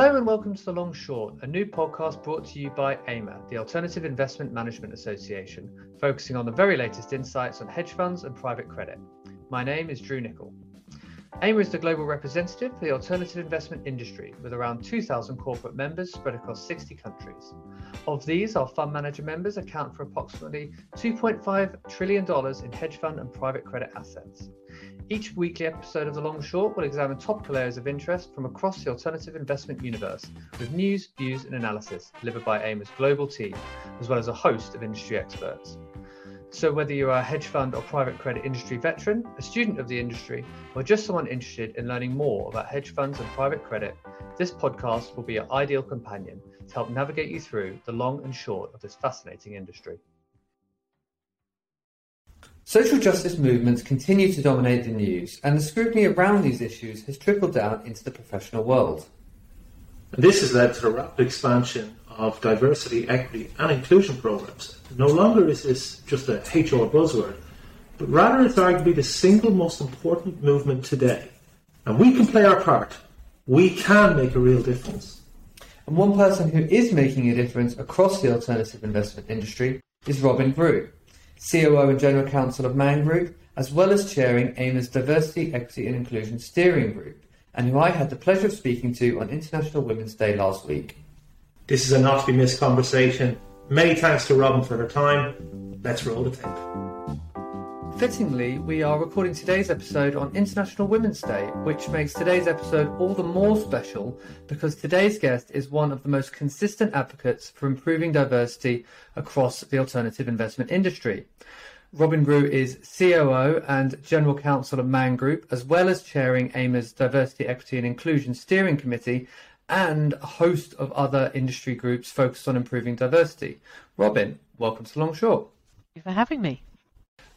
Hello and welcome to The Long Short, a new podcast brought to you by AIMA, the Alternative Investment Management Association, focusing on the very latest insights on hedge funds and private credit. My name is Drew Nicol. AIMA is the global representative for the alternative investment industry with around 2,000 corporate members spread across 60 countries. Of these, our fund manager members account for approximately $2.5 trillion in hedge fund and private credit assets. Each weekly episode of The Long Short will examine topical areas of interest from across the alternative investment universe with news, views, and analysis delivered by AIMA's global team, as well as a host of industry experts. So, whether you're a hedge fund or private credit industry veteran, a student of the industry, or just someone interested in learning more about hedge funds and private credit, this podcast will be your ideal companion to help navigate you through the long and short of this fascinating industry. Social justice movements continue to dominate the news, and the scrutiny around these issues has trickled down into the professional world. This has led to the rapid expansion of diversity, equity, and inclusion programs. No longer is this just a HR buzzword, but rather it's arguably the single most important movement today. And we can play our part. We can make a real difference. And one person who is making a difference across the alternative investment industry is Robyn Grew. COO and General Counsel of Man Group, as well as chairing AIMA's Diversity, Equity and Inclusion Steering Group, and who I had the pleasure of speaking to on International Women's Day last week. This is a not to be missed conversation. Many thanks to Robyn for her time. Let's roll the tape. Fittingly, we are recording today's episode on International Women's Day, which makes today's episode all the more special because today's guest is one of the most consistent advocates for improving diversity across the alternative investment industry. Robyn Grew is COO and General Counsel of Man Group, as well as chairing AIMA's Diversity, Equity and Inclusion Steering Committee and a host of other industry groups focused on improving diversity. Robyn, welcome to Long Short. Thank you for having me.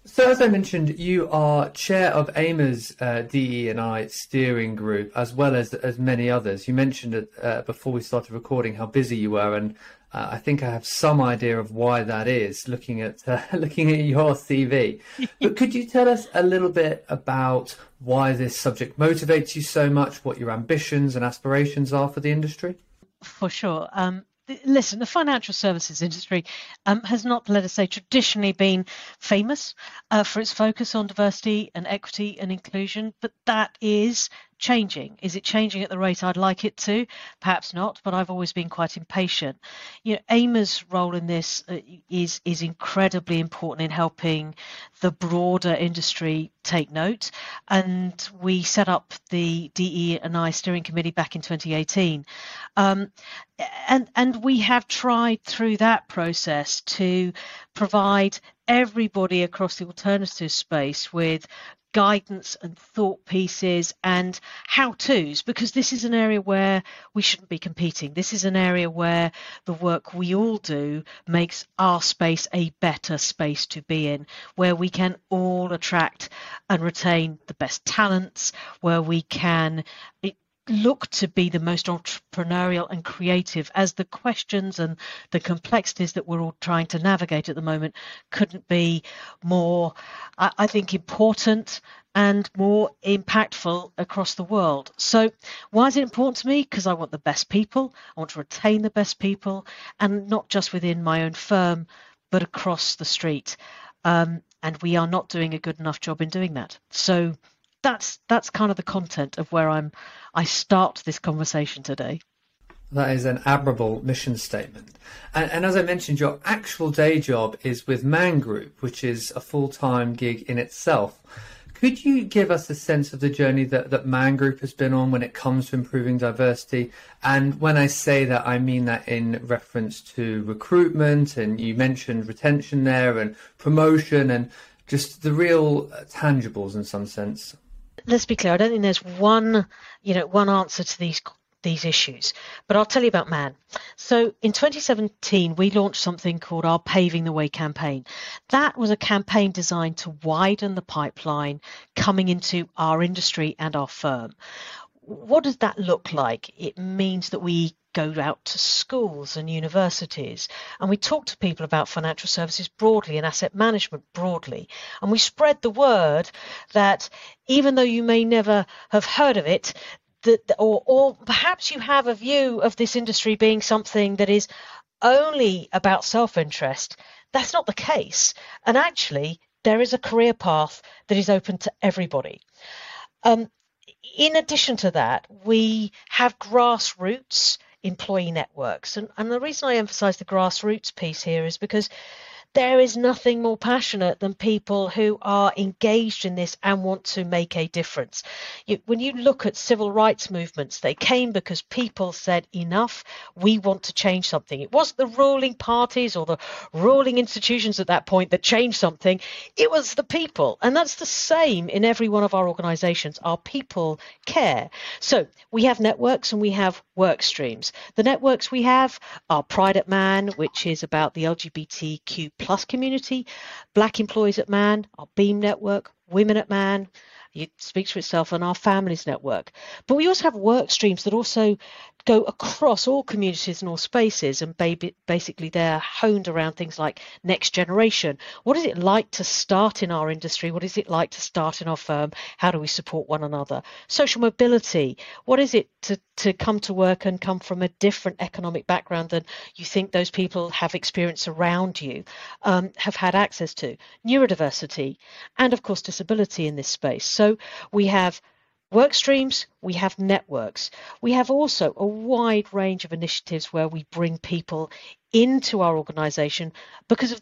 So, as I mentioned, you are chair of AIMA's uh, DE and I steering group, as well as as many others. You mentioned it uh, before we started recording how busy you were, and uh, I think I have some idea of why that is. Looking at uh, looking at your CV, but could you tell us a little bit about why this subject motivates you so much? What your ambitions and aspirations are for the industry? For sure. Um, listen, the financial services industry um, has not, let us say, traditionally been famous uh, for its focus on diversity and equity and inclusion, but that is changing. Is it changing at the rate I'd like it to? Perhaps not, but I've always been quite impatient. You know, AIMA's role in this uh, is is incredibly important in helping the broader industry take note. And we set up the DE and I steering committee back in 2018, um, and and we have tried through that process to provide everybody across the alternative space with guidance and thought pieces and how to's because this is an area where we shouldn't be competing. This is an area where the work we all do makes our space a better space to be in, where we can all attract and retain the best talents, where we can look to be the most entrepreneurial and creative as the questions and the complexities that we're all trying to navigate at the moment couldn't be more i think important and more impactful across the world. So why is it important to me? Because i want the best people. I want to retain the best people and not just within my own firm but across the street. Um, and we are not doing a good enough job in doing that. So that's that's kind of the content of where I'm I start this conversation today. That is an admirable mission statement. And, and, as I mentioned, your actual day job is with Man Group, which is a full time gig in itself. Could you give us a sense of the journey that, that Man Group has been on when it comes to improving diversity? And when I say that, I mean that in reference to recruitment, and you mentioned retention there, and promotion, and just the real tangibles in some sense let's be clear. I don't think there's one, you know, one answer to these these issues. But I'll tell you about Man. So in 2017, we launched something called our Paving the Way campaign. That was a campaign designed to widen the pipeline coming into our industry and our firm. What does that look like? It means that we go out to schools and universities and we talk to people about financial services broadly and asset management broadly. And we spread the word that even though you may never have heard of it, that, or, or perhaps you have a view of this industry being something that is only about self interest. That's not the case. And actually, there is a career path that is open to everybody. Um, in addition to that, we have grassroots employee networks. And, and the reason I emphasize the grassroots piece here is because there is nothing more passionate than people who are engaged in this and want to make a difference. You, when you look at civil rights movements, they came because people said, enough, we want to change something. It wasn't the ruling parties or the ruling institutions at that point that changed something, it was the people. And that's the same in every one of our organizations. Our people care. So we have networks and we have work streams. The networks we have are Pride at Man, which is about the LGBTQ plus community, Black employees at Man, our Beam network, Women at Man, it speaks for itself on our families network. But we also have work streams that also go across all communities and all spaces and basically they're honed around things like next generation. What is it like to start in our industry? What is it like to start in our firm? How do we support one another? Social mobility. What is it to, to come to work and come from a different economic background than you think those people have experience around you um, have had access to? Neurodiversity and of course disability in this space. So we have work streams, we have networks. We have also a wide range of initiatives where we bring people into our organization because of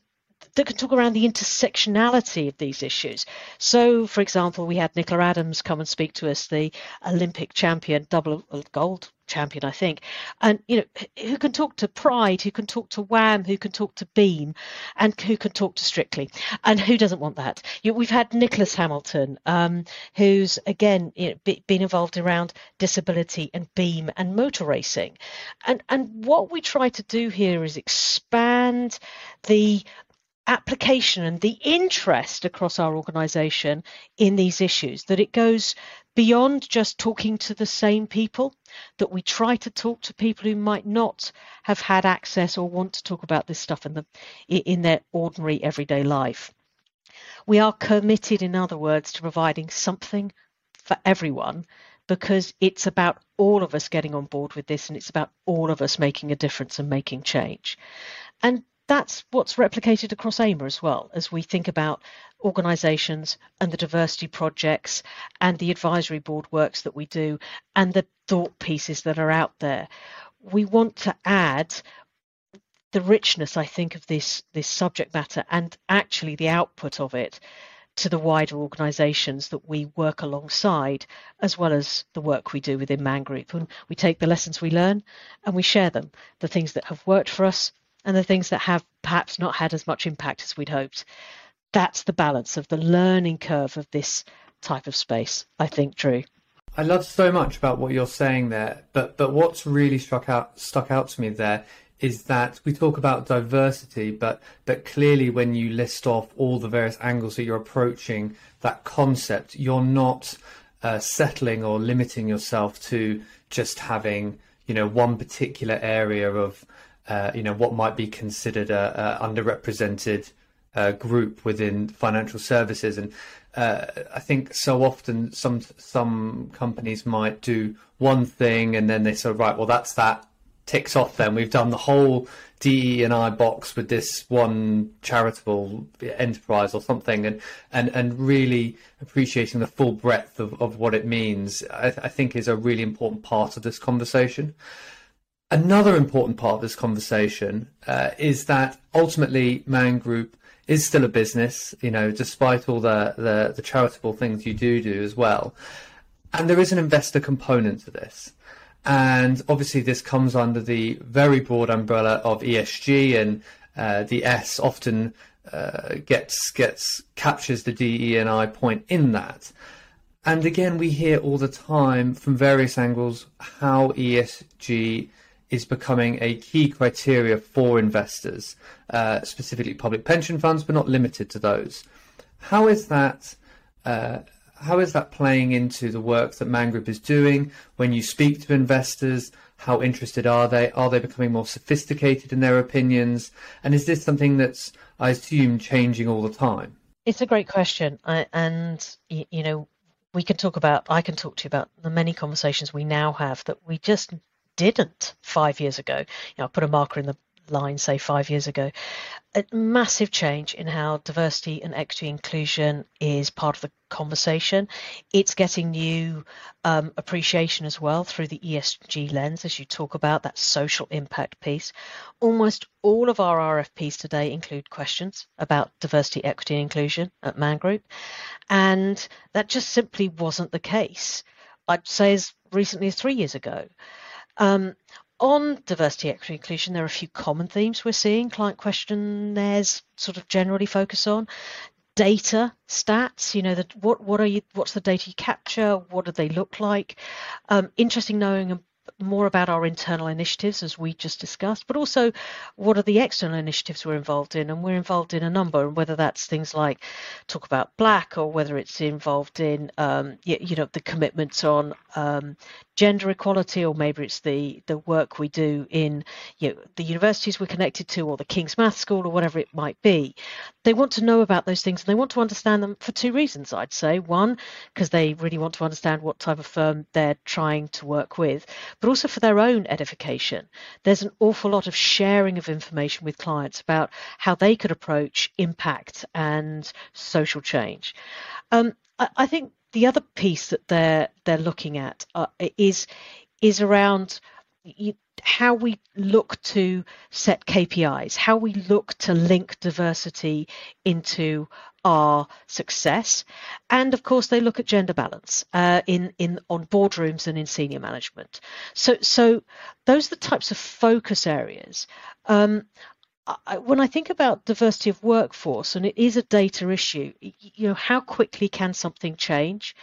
that can talk around the intersectionality of these issues. So, for example, we had Nicola Adams come and speak to us, the Olympic champion, double gold champion, I think, and you know who can talk to Pride, who can talk to WAM, who can talk to Beam, and who can talk to Strictly, and who doesn't want that? You know, we've had Nicolas Hamilton, um, who's again you know, been involved around disability and Beam and motor racing, and and what we try to do here is expand the application and the interest across our organization in these issues that it goes beyond just talking to the same people that we try to talk to people who might not have had access or want to talk about this stuff in the in their ordinary everyday life. We are committed in other words to providing something for everyone because it's about all of us getting on board with this and it's about all of us making a difference and making change. And that's what's replicated across AIMA as well as we think about organisations and the diversity projects and the advisory board works that we do and the thought pieces that are out there. We want to add the richness, I think, of this this subject matter and actually the output of it to the wider organisations that we work alongside, as well as the work we do within Man Group. And we take the lessons we learn and we share them, the things that have worked for us and the things that have perhaps not had as much impact as we'd hoped. That's the balance of the learning curve of this type of space, I think, Drew. I love so much about what you're saying there, but but what's really struck out stuck out to me there is that we talk about diversity, but but clearly when you list off all the various angles that you're approaching that concept, you're not uh, settling or limiting yourself to just having you know one particular area of uh, you know what might be considered a, a underrepresented uh, group within financial services, and uh, I think so often some some companies might do one thing and then they say right, well that's that ticks off. Then we've done the whole DE and I box with this one charitable enterprise or something, and and and really appreciating the full breadth of, of what it means, I, I think is a really important part of this conversation. Another important part of this conversation uh, is that ultimately Man Group is still a business, you know, despite all the, the, the charitable things you do do as well. And there is an investor component to this. And obviously, this comes under the very broad umbrella of ESG, and uh, the S often uh, gets gets captures the DE and I point in that. And again, we hear all the time from various angles how ESG is becoming a key criteria for investors, uh, specifically public pension funds, but not limited to those. How is that? Uh, how is that playing into the work that Man Group is doing? When you speak to investors, how interested are they? Are they becoming more sophisticated in their opinions? And is this something that's, I assume, changing all the time? It's a great question, and you know, we can talk about, I can talk to you about the many conversations we now have that we just didn't five years ago. You know, I put a marker in the line, say five years ago. A massive change in how diversity and equity inclusion is part of the conversation. It's getting new um, appreciation as well through the ESG lens, as you talk about that social impact piece. Almost all of our RFPs today include questions about diversity, equity, and inclusion at Man Group, and that just simply wasn't the case. I'd say as recently as three years ago. Um, on diversity, equity, inclusion, there are a few common themes we're seeing client questionnaires sort of generally focus on. Data, stats, you know, that what what are you? What's the data you capture? What do they look like? Um, interesting knowing more about our internal initiatives, as we just discussed, but also what are the external initiatives we're involved in. And we're involved in a number, and whether that's things like talk about black or whether it's involved in, um, you, you, know, the commitments on um, gender equality, or maybe it's the, the work we do in you know, the universities we're connected to, or the King's Math School, or whatever it might be. They want to know about those things and they want to understand them for two reasons, I'd say. One, because they really want to understand what type of firm they're trying to work with, but also for their own edification. There's an awful lot of sharing of information with clients about how they could approach impact and social change. Um, I, I, think the other piece that they're they're looking at uh, is is around how we look to set KPIs, how we look to link diversity into our success, and of course they look at gender balance uh, in in on boardrooms and in senior management. So so those are the types of focus areas. Um, I, when I think about diversity of workforce, and it is a data issue, you know, how quickly can something change?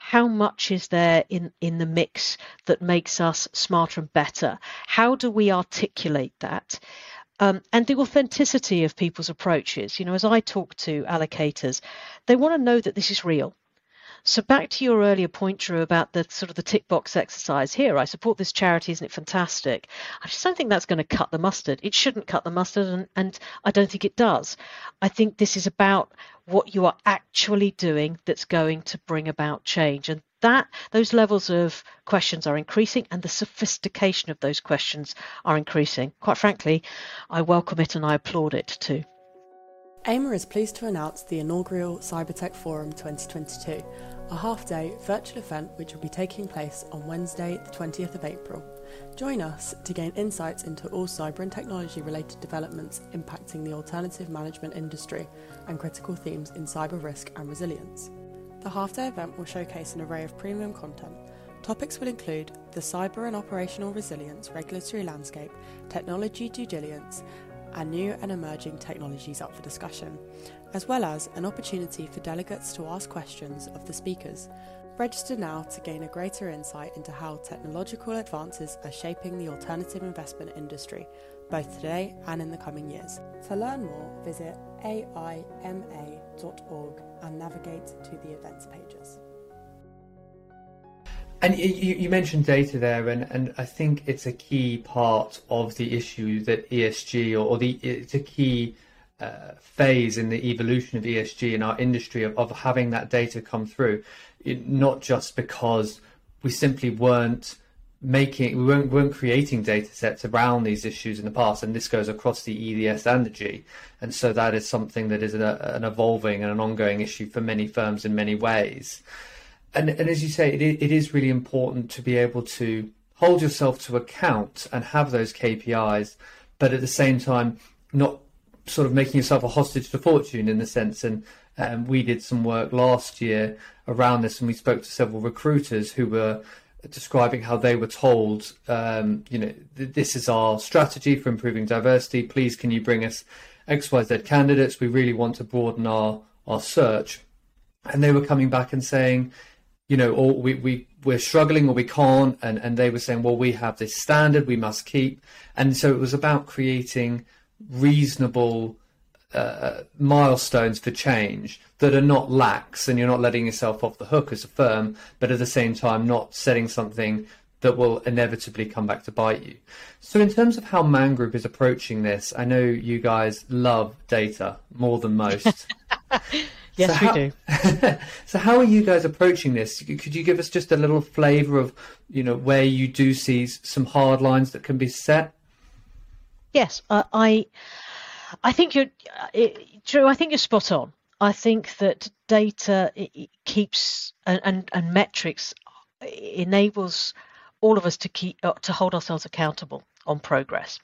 How much is there in, in the mix that makes us smarter and better? How do we articulate that? Um, and the authenticity of people's approaches. You know, as I talk to allocators, they want to know that this is real. So back to your earlier point, Drew, about the sort of the tick box exercise here. I support this charity, isn't it fantastic? I just don't think that's going to cut the mustard. It shouldn't cut the mustard, and, and I don't think it does. I think this is about what you are actually doing that's going to bring about change. And that those levels of questions are increasing and the sophistication of those questions are increasing. Quite frankly, I welcome it and I applaud it too. AIMA is pleased to announce the inaugural Cybertech Forum 2022, a half day virtual event which will be taking place on Wednesday, the 20th of April. Join us to gain insights into all cyber and technology related developments impacting the alternative management industry and critical themes in cyber risk and resilience. The half day event will showcase an array of premium content. Topics will include the cyber and operational resilience regulatory landscape, technology due diligence, and new and emerging technologies up for discussion, as well as an opportunity for delegates to ask questions of the speakers. Register now to gain a greater insight into how technological advances are shaping the alternative investment industry, both today and in the coming years. To learn more, visit aima.org and navigate to the events pages. And you, you, mentioned data there, and, and I think it's a key part of the issue that ESG, or, or the it's a key uh, phase in the evolution of ESG in our industry of, of having that data come through, it, not just because we simply weren't making we weren't, weren't creating data sets around these issues in the past and this goes across the EDS and the G. And so that is something that is an, an evolving and an ongoing issue for many firms in many ways and, and as you say, it, it is really important to be able to hold yourself to account and have those KPIs, but at the same time, not sort of making yourself a hostage to fortune in the sense. And um, we did some work last year around this, and we spoke to several recruiters who were describing how they were told, um, you know, th- this is our strategy for improving diversity. Please, can you bring us X, Y, Z candidates? We really want to broaden our our search. And they were coming back and saying, you know, or we, we, we're struggling or we can't. And, and they were saying, well, we have this standard we must keep. And so it was about creating reasonable uh, milestones for change that are not lax and you're not letting yourself off the hook as a firm, but at the same time, not setting something that will inevitably come back to bite you. So, in terms of how Man Group is approaching this, I know you guys love data more than most. yes, so how, we do. so how are you guys approaching this? Could you give us just a little flavour of, you know, where you do see some hard lines that can be set? Yes, uh, I, I think you're, it, Drew. I think you're spot on. I think that data keeps and, and, and metrics enables all of us to keep uh, to hold ourselves accountable on progress.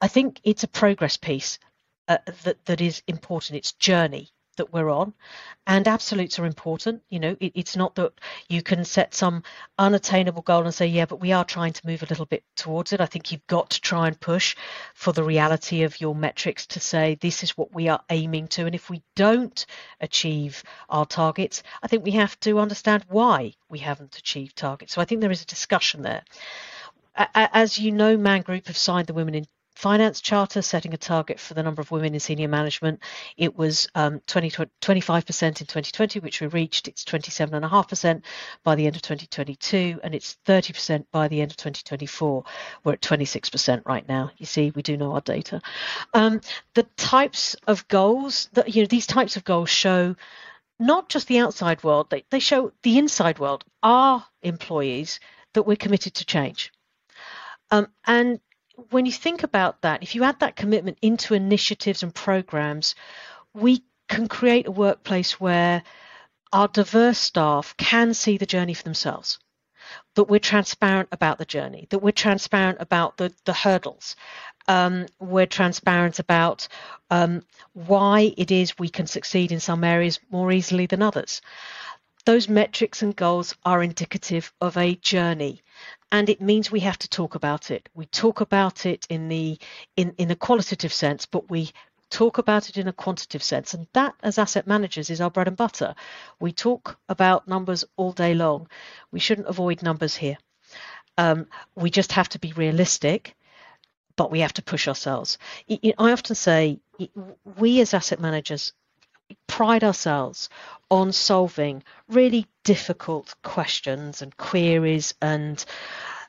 I think it's a progress piece uh, that that is important. It's journey that we're on. And absolutes are important you know it, it's not that you can set some unattainable goal and say yeah but we are trying to move a little bit towards it. I think you've got to try and push for the reality of your metrics to say this is what we are aiming to. And if we don't achieve our targets i think we have to understand why we haven't achieved targets. So i think there is a discussion there. As you know, Man Group have signed the Women in finance charter setting a target for the number of women in senior management. It was um, 20, 25% in 2020, which we reached. It's 27.5% by the end of 2022, and it's 30% by the end of 2024. We're at 26% right now. You see, we do know our data. Um, the types of goals that, you know, these types of goals show not just the outside world, they, they show the inside world, our employees, that we're committed to change. Um, and when you think about that, if you add that commitment into initiatives and programs, we can create a workplace where our diverse staff can see the journey for themselves. That we're transparent about the journey, that we're transparent about the, the hurdles, um, we're transparent about um, why it is we can succeed in some areas more easily than others. Those metrics and goals are indicative of a journey and it means we have to talk about it. We talk about it in the in, in a qualitative sense, but we talk about it in a quantitative sense. And that, as asset managers, is our bread and butter. We talk about numbers all day long. We shouldn't avoid numbers here. Um, we just have to be realistic, but we have to push ourselves. I often say we as asset managers pride ourselves on solving really difficult questions and queries and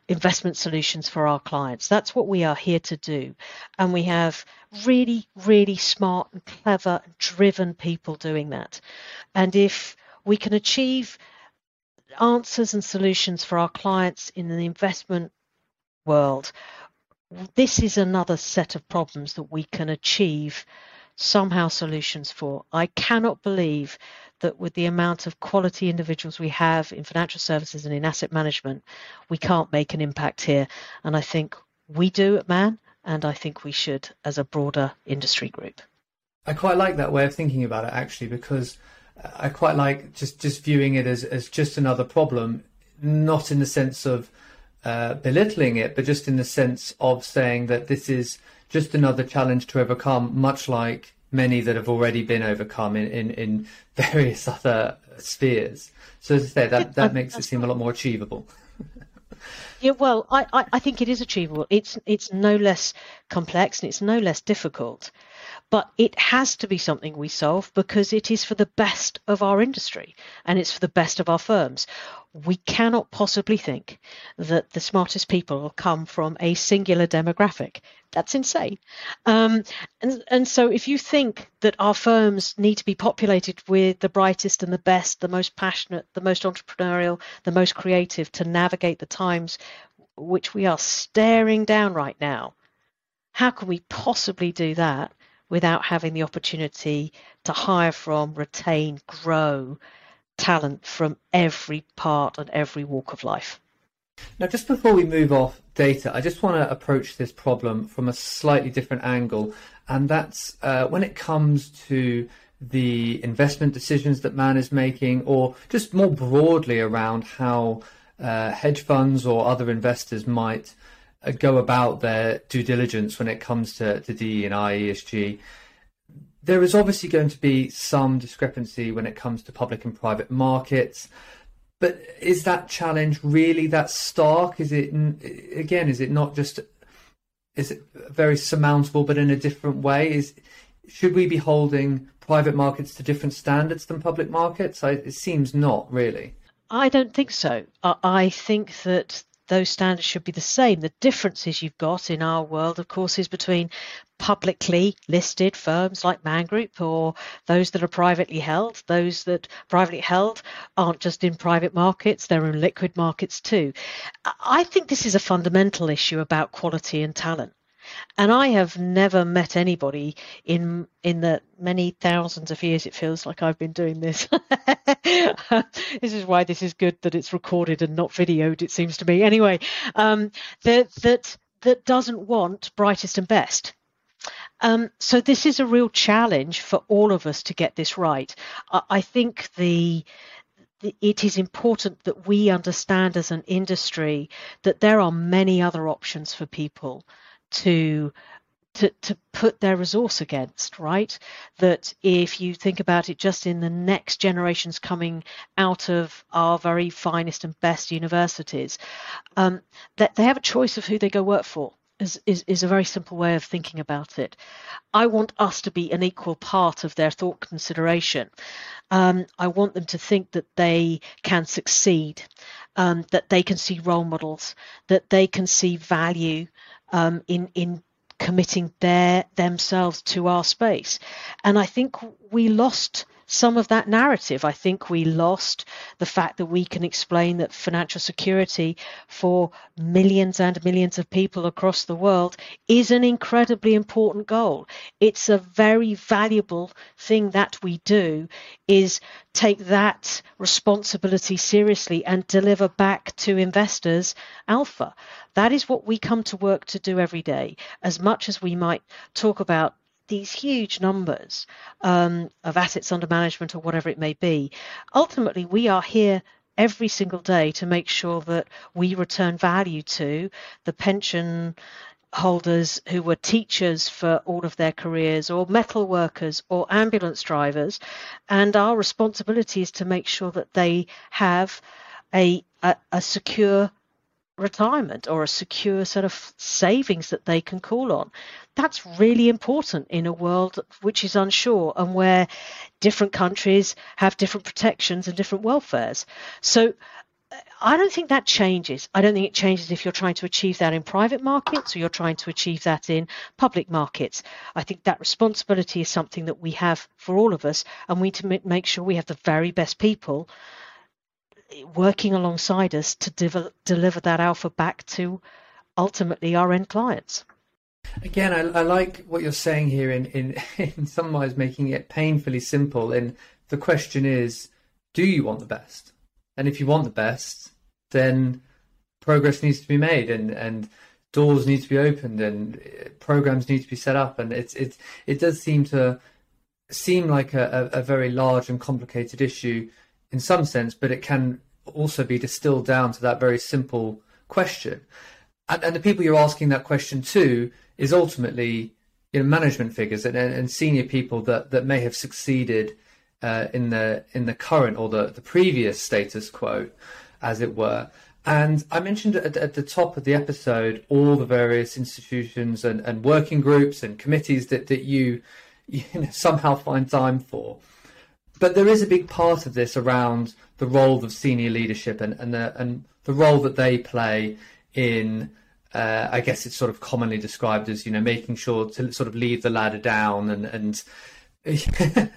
investment solutions for our clients. That's what we are here to do. And we have really, really smart and clever and driven people doing that. And if we can achieve answers and solutions for our clients in the investment world, this is another set of problems that we can achieve somehow solutions for. I cannot believe that with the amount of quality individuals we have in financial services and in asset management, we can't make an impact here. And I think we do at MAN, and I think we should as a broader industry group. I quite like that way of thinking about it actually, because I quite like just, just viewing it as, as just another problem, not in the sense of uh, belittling it, but just in the sense of saying that this is just another challenge to overcome, much like many that have already been overcome in, in, in various other spheres. So as I say, that, that makes it seem a lot more achievable. Yeah, well, I, I, I, think it is achievable. It's it's no less complex and it's no less difficult, but it has to be something we solve because it is for the best of our industry and it's for the best of our firms we cannot possibly think that the smartest people will come from a singular demographic. That's insane. Um, and, and so, if you think that our firms need to be populated with the brightest and the best, the most passionate, the most entrepreneurial, the most creative to navigate the times which we are staring down right now, how can we possibly do that without having the opportunity to hire from, retain, grow? Talent from every part and every walk of life. Now, just before we move off data, I just want to approach this problem from a slightly different angle, and that's uh, when it comes to the investment decisions that man is making, or just more broadly around how uh, hedge funds or other investors might uh, go about their due diligence when it comes to, to DE and I, ESG there is obviously going to be some discrepancy when it comes to public and private markets. But is that challenge really that stark? Is it again? Is it not just? Is it very surmountable, but in a different way? Is should we be holding private markets to different standards than public markets? I, it seems not really. I don't think so. I think that those standards should be the same. The differences you've got in our world, of course, is between publicly listed firms like Man Group or those that are privately held. Those that privately held aren't just in private markets, they're in liquid markets too. I think this is a fundamental issue about quality and talent. And I have never met anybody in in the many thousands of years it feels like I've been doing this. this is why this is good that it's recorded and not videoed. It seems to me anyway. Um, that that that doesn't want brightest and best. Um, so this is a real challenge for all of us to get this right. I, I think the it is important that we understand as an industry that there are many other options for people to to, to put their resource against, right? That if you think about it just in the next generations coming out of our very finest and best universities, um, that they have a choice of who they go work for. Is, is, is a very simple way of thinking about it. I want us to be an equal part of their thought consideration. Um, I want them to think that they can succeed, um, that they can see role models, that they can see value, um, in in committing their themselves to our space. And I think we lost some of that narrative. I think we lost the fact that we can explain that financial security for millions and millions of people across the world is an incredibly important goal. It's a very valuable thing that we do is take that responsibility seriously and deliver back to investors alpha. That is what we come to work to do every day. As much as we might talk about these huge numbers um, of assets under management or whatever it may be, ultimately we are here every single day to make sure that we return value to the pension holders who were teachers for all of their careers or metal workers or ambulance drivers. And our responsibility is to make sure that they have a, a, a secure retirement or a secure set of savings that they can call on. That's really important in a world which is unsure and where different countries have different protections and different welfares. So uh, I don't think that changes. I don't think it changes if you're trying to achieve that in private markets or you're trying to achieve that in public markets. I think that responsibility is something that we have for all of us, and we need to make sure we have the very best people working alongside us to de- deliver that alpha back to ultimately our end clients. Again, I, I, like what you're saying here in, in, in some ways making it painfully simple. And the question is, do you want the best? And if you want the best, then progress needs to be made and, and doors need to be opened and eh, programs need to be set up. And it's, it's, it does seem to seem like a, a very large and complicated issue in some sense, but it can also be distilled down to that very simple question. And, and the people you're asking that question to is ultimately you know management figures and, and senior people that, that may have succeeded uh, in the in the current or the, the previous status quo, as it were. And I mentioned at, at, the top of the episode all the various institutions and, and working groups and committees that, that you, you know, somehow find time for but there is a big part of this around the role of senior leadership and and the, and the role that they play in. Uh, I guess it's sort of commonly described as you know making sure to sort of leave the ladder down and and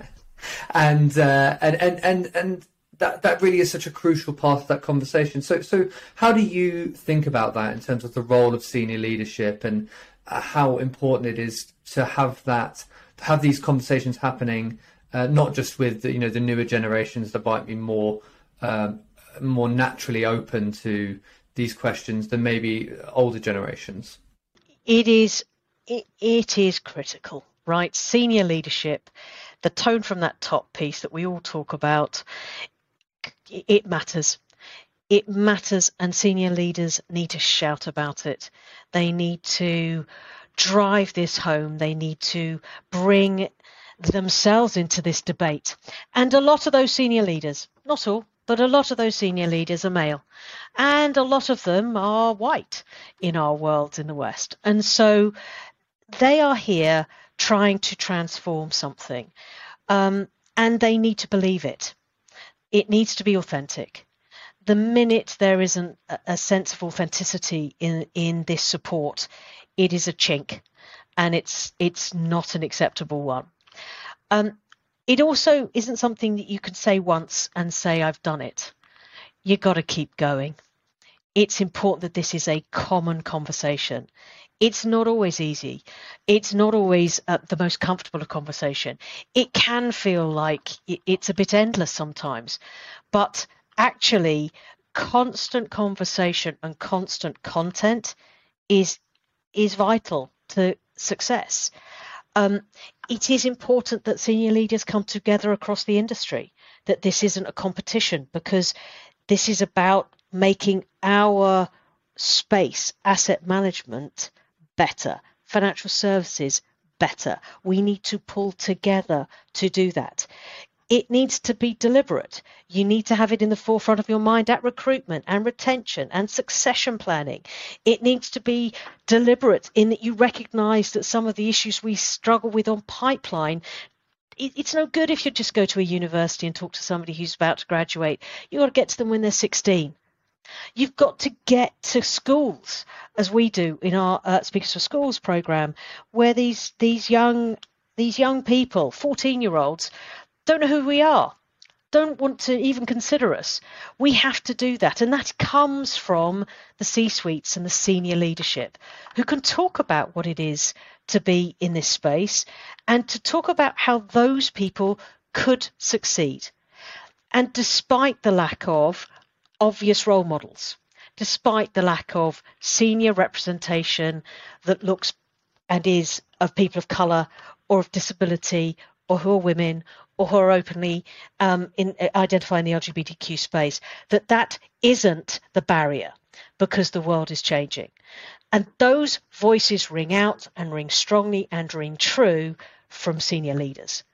and, uh, and and and and that that really is such a crucial part of that conversation. So so how do you think about that in terms of the role of senior leadership and uh, how important it is to have that to have these conversations happening uh, not just with the, you know the newer generations that might be more um, more naturally open to these questions than maybe older generations. It is it, it is critical, right? Senior leadership, the tone from that top piece that we all talk about, it matters. It matters, and senior leaders need to shout about it. They need to drive this home. They need to bring themselves into this debate. And a lot of those senior leaders, not all, but a lot of those senior leaders are male. And a lot of them are white in our world in the West. And so they are here trying to transform something. Um, and they need to believe it. It needs to be authentic. the minute there isn't a sense of authenticity in in this support, it is a chink, and it's it's not an acceptable one. Um, it also isn't something that you can say once and say I've done it. You've got to keep going. It's important that this is a common conversation it's not always easy. It's not always uh, the most comfortable of conversation. It can feel like it's a bit endless sometimes, but actually, constant conversation and constant content is is vital to success. Um, it is important that senior leaders come together across the industry. That this isn't a competition because this is about making our space asset management better, financial services better. We need to pull together to do that. It needs to be deliberate. You need to have it in the forefront of your mind at recruitment and retention and succession planning. It needs to be deliberate in that you recognize that some of the issues we struggle with on pipeline it's no good if you just go to a university and talk to somebody who's about to graduate. You've got to get to them when they're 16. You've got to get to schools, as we do in our uh, Speakers for Schools program, where these these young these young people, 14 year olds, don't know who we are, don't want to even consider us. We have to do that. And that comes from the C suites and the senior leadership who can talk about what it is to be in this space and to talk about how those people could succeed. And despite the lack of obvious role models, despite the lack of senior representation that looks and is of people of colour or of disability or who are women or who are openly um, in uh, identifying the LGBTQ space, that that isn't the barrier because the world is changing. And those voices ring out and ring strongly and ring true from senior leaders.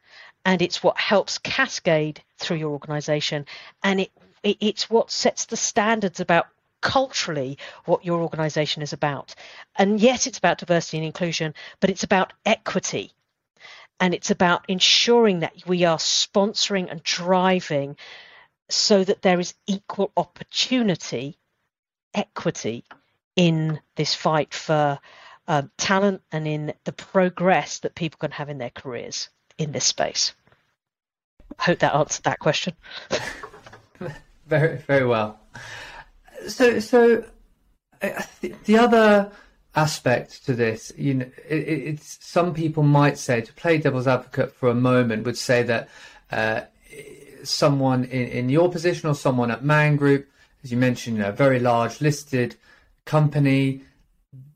And it's what helps cascade through your organization. And it it's what sets the standards about culturally what your organization is about. And yes, it's about diversity and inclusion, but it's about equity. And it's about ensuring that we are sponsoring and driving so that there is equal opportunity, equity in this fight for um, talent and in the progress that people can have in their careers in this space. I hope that answered that question. very very well. So so uh, the other aspect to this, you know, it, it's some people might say to play devil's advocate for a moment would say that uh, someone in, in your position or someone at Man Group, as you mentioned, you know, a very large listed company,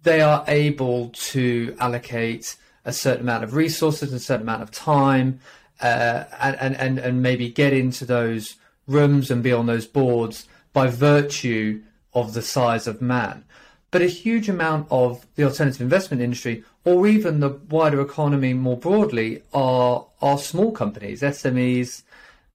they are able to allocate a certain amount of resources, a certain amount of time, uh, and, and and maybe get into those rooms and be on those boards by virtue of the size of man. But a huge amount of the alternative investment industry, or even the wider economy more broadly, are are small companies, SMEs.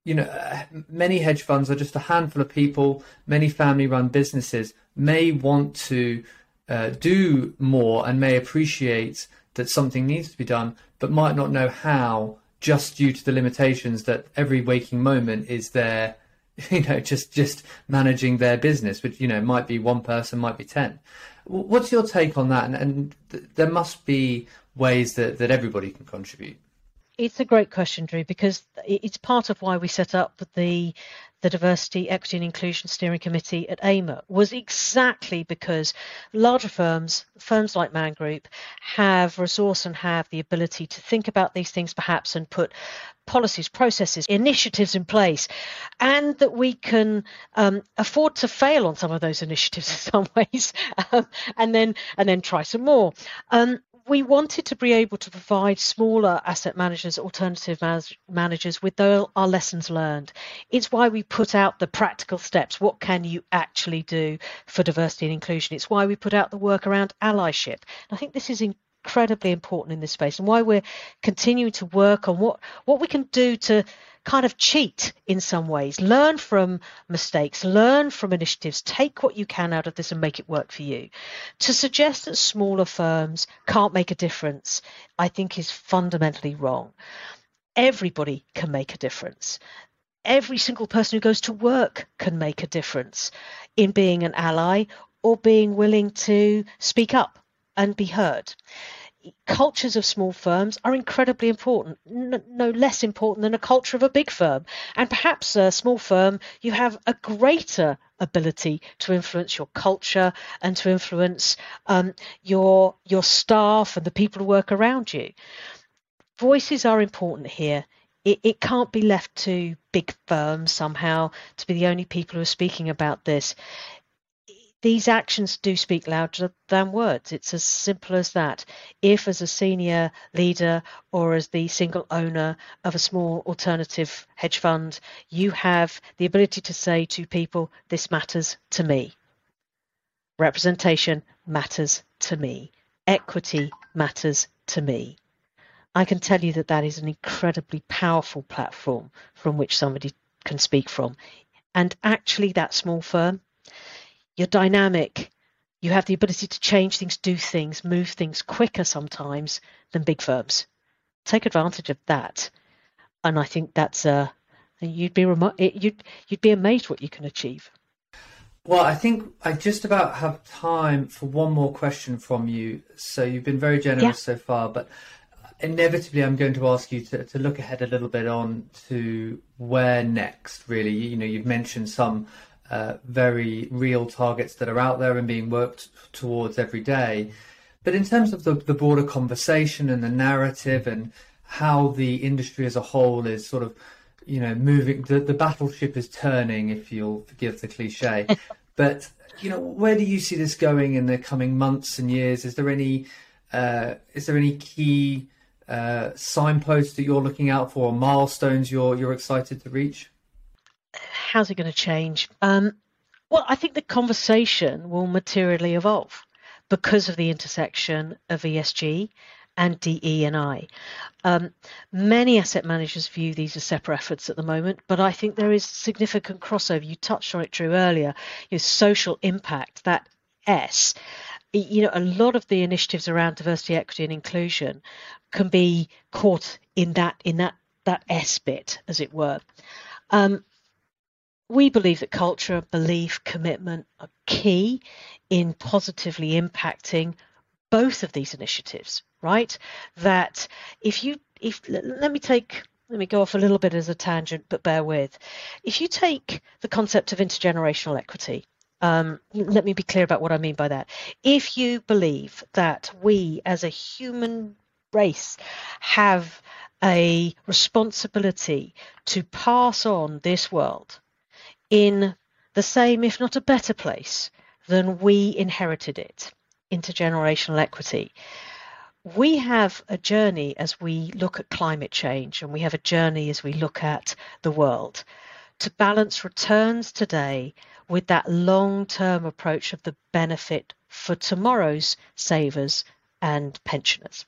You know, many hedge funds are just a handful of people. Many family-run businesses may want to uh, do more and may appreciate that something needs to be done, but might not know how, just due to the limitations that every waking moment is there you know just just managing their business which you know might be one person might be 10 what's your take on that? And, and th- there must be ways that that everybody can contribute. It's a great question drew because it's part of why we set up the the Diversity, Equity and Inclusion Steering Committee at AIMA was exactly because larger firms, firms like Man Group, have resource and have the ability to think about these things perhaps and put policies, processes, initiatives in place, and that we can um, afford to fail on some of those initiatives in some ways, um, and then and then try some more. Um, we wanted to be able to provide smaller asset managers, alternative managers with our lessons learned. It's why we put out the practical steps. What can you actually do for diversity and inclusion? It's why we put out the work around allyship. I think this is incredibly important in this space and why we're continuing to work on what, what we can do to kind of cheat in some ways, learn from mistakes, learn from initiatives, take what you can out of this and make it work for you. To suggest that smaller firms can't make a difference, I think is fundamentally wrong. Everybody can make a difference every single person who goes to work can make a difference in being an ally or being willing to speak up and be heard. Cultures of small firms are incredibly important, no less important than a culture of a big firm. And perhaps a small firm, you have a greater ability to influence your culture and to influence um, your your staff and the people who work around you. Voices are important here it, it can't be left to big firms somehow to be the only people who are speaking about this. These actions do speak louder than words. It's as simple as that. If, as a senior leader or as the single owner of a small alternative hedge fund, you have the ability to say to people, This matters to me. Representation matters to me. Equity matters to me. I can tell you that that is an incredibly powerful platform from which somebody can speak from. And actually, that small firm, you're dynamic. You have the ability to change things, do things, move things quicker sometimes than big firms. Take advantage of that, and I think that's a. Uh, you'd be remo- you'd you'd be amazed what you can achieve. Well, I think I just about have time for one more question from you. So you've been very generous yeah. so far, but inevitably I'm going to ask you to, to look ahead a little bit on to where next, really. You know, you've mentioned some uh, very real targets that are out there and being worked towards every day. But in terms of the, the broader conversation and the narrative and how the industry as a whole is sort of, you know, moving, the, the battleship is turning, if you'll forgive the cliche. but, you know, where do you see this going in the coming months and years? Is there any, uh, is there any key uh, signposts that you're looking out for, or milestones you're you're excited to reach? How's it going to change? Um, well, I think the conversation will materially evolve because of the intersection of ESG and DE and I. Um, many asset managers view these as separate efforts at the moment, but I think there is significant crossover. You touched on it, Drew, earlier. Your social impact, that S, you know, a lot of the initiatives around diversity, equity, and inclusion can be caught in that in that that S bit, as it were. Um, we believe that culture, belief, commitment are key in positively impacting both of these initiatives. Right? That if you if let me take let me go off a little bit as a tangent, but bear with. If you take the concept of intergenerational equity, um, let me be clear about what I mean by that. If you believe that we as a human race have a responsibility to pass on this world in the same, if not a better place than we inherited it, intergenerational equity. We have a journey as we look at climate change, and we have a journey as we look at the world to balance returns today with that long term approach of the benefit for tomorrow's savers and pensioners.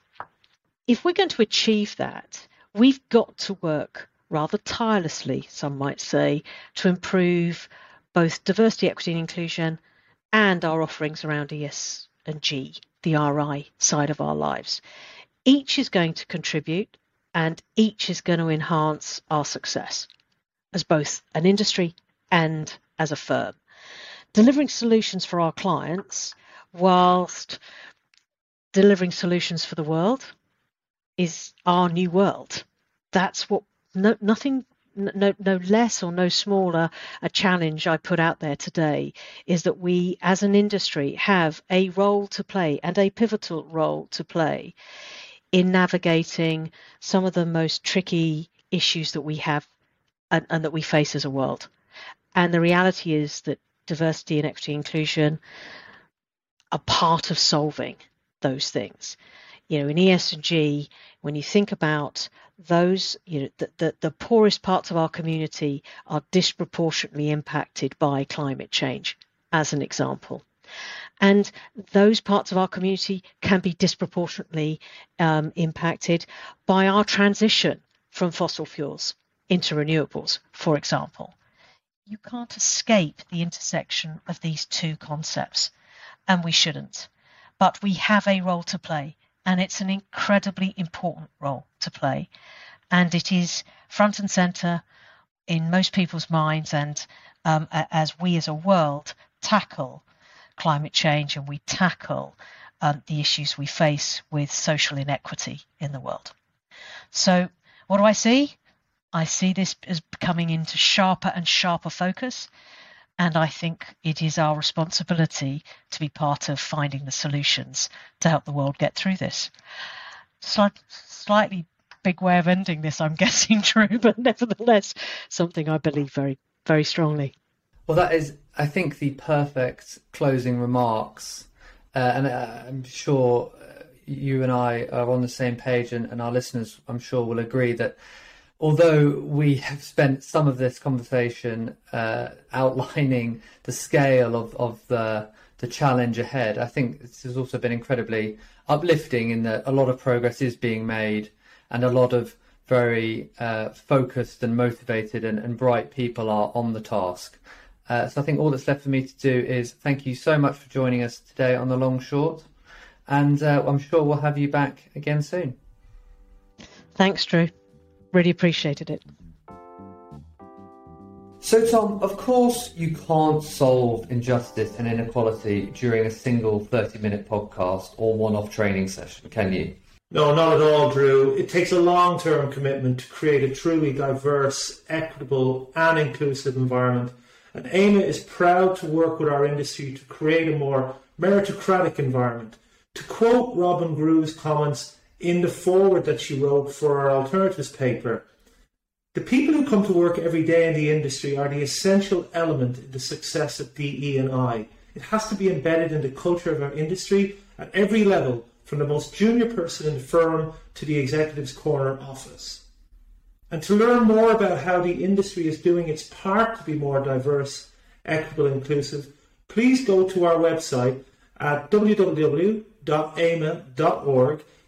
If we're going to achieve that, we've got to work rather tirelessly, some might say, to improve both diversity, equity, and inclusion and our offerings around ES and G, the RI side of our lives. Each is going to contribute and each is going to enhance our success as both an industry and as a firm. Delivering solutions for our clients whilst delivering solutions for the world is our new world. That's what no, nothing no, no less or no smaller a challenge I put out there today is that we as an industry have a role to play and a pivotal role to play in navigating some of the most tricky issues that we have and, and that we face as a world. And the reality is that diversity and equity inclusion are part of solving those things. You know, in ESG, when you think about those, you know, the, the, the poorest parts of our community are disproportionately impacted by climate change, as an example. And those parts of our community can be disproportionately um, impacted by our transition from fossil fuels into renewables, for example you can't escape the intersection of these two concepts, and we shouldn't. But we have a role to play, and it's an incredibly important role to play. And it is front and center in most people's minds and um, as we as a world tackle climate change and we tackle um, the issues we face with social inequity in the world. So, what do I see? I see this as coming into sharper and sharper focus. And I think it is our responsibility to be part of finding the solutions to help the world get through this. Slight, slightly big way of ending this, I'm guessing, Drew, but nevertheless, something I believe very, very strongly. Well, that is, I think, the perfect closing remarks. Uh, and uh, I'm sure uh, you and I are on the same page, and, and our listeners, I'm sure, will agree that although we have spent some of this conversation uh, outlining the scale of, of the the challenge ahead, I think this has also been incredibly uplifting in that a lot of progress is being made and a lot of very uh, focused and motivated and, and, bright people are on the task. Uh, so I think all that's left for me to do is thank you so much for joining us today on the long short, and uh, I'm sure we'll have you back again soon. Thanks, Drew. Really appreciated it. So, Tom, of course, you can't solve injustice and inequality during a single 30 minute podcast or one off training session, can you? No, not at all, Drew. It takes a long term commitment to create a truly diverse, equitable, and inclusive environment. And AIMA is proud to work with our industry to create a more meritocratic environment. To quote Robyn Grew's comments, in the forward that she wrote for our alternatives paper. The people who come to work every day in the industry are the essential element in the success of DE&I. It has to be embedded in the culture of our industry at every level, from the most junior person in the firm to the executive's corner office. And to learn more about how the industry is doing its part to be more diverse, equitable, and inclusive, please go to our website at www.aima.org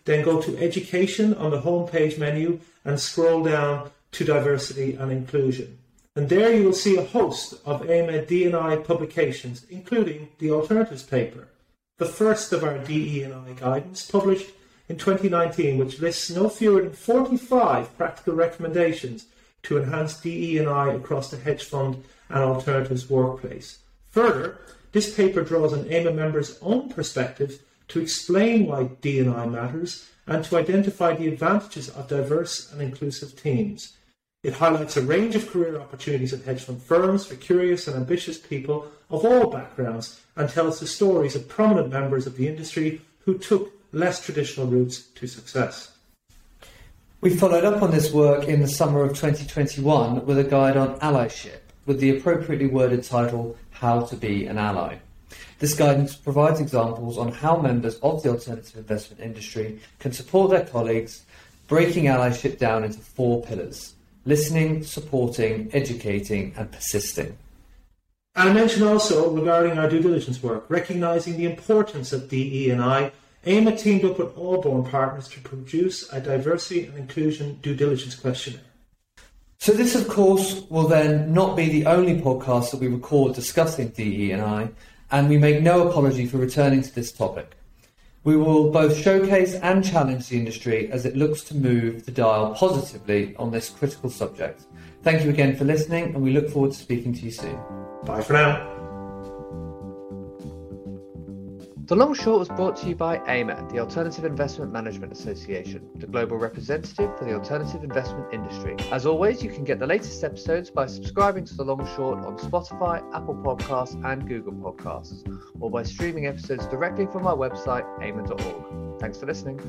then go to Education on the homepage menu and scroll down to Diversity and Inclusion. And there you will see a host of AIMA D&I publications, including the Alternatives paper, the first of our DE&I guidance published in 2019, which lists no fewer than 45 practical recommendations to enhance DE&I across the hedge fund and alternatives workplace. Further, this paper draws on AIMA members' own perspectives to explain why D&I matters and to identify the advantages of diverse and inclusive teams. It highlights a range of career opportunities at hedge fund firms for curious and ambitious people of all backgrounds and tells the stories of prominent members of the industry who took less traditional routes to success. We followed up on this work in the summer of 2021 with a guide on allyship with the appropriately worded title How to Be an Ally. This guidance provides examples on how members of the alternative investment industry can support their colleagues, breaking allyship down into four pillars listening, supporting, educating, and persisting. I mention also regarding our due diligence work, recognising the importance of DE&I, AIMA teamed up with Albourne Partners to produce a diversity and inclusion due diligence questionnaire. So this, of course, will then not be the only podcast that we record discussing DE&I, and we make no apology for returning to this topic. We will both showcase and challenge the industry as it looks to move the dial positively on this critical subject. Thank you again for listening, and we look forward to speaking to you soon. Bye for now. The Long Short was brought to you by AIMA, the Alternative Investment Management Association, the global representative for the alternative investment industry. As always, you can get the latest episodes by subscribing to The Long Short on Spotify, Apple Podcasts, and Google Podcasts, or by streaming episodes directly from our website, aima.org. Thanks for listening.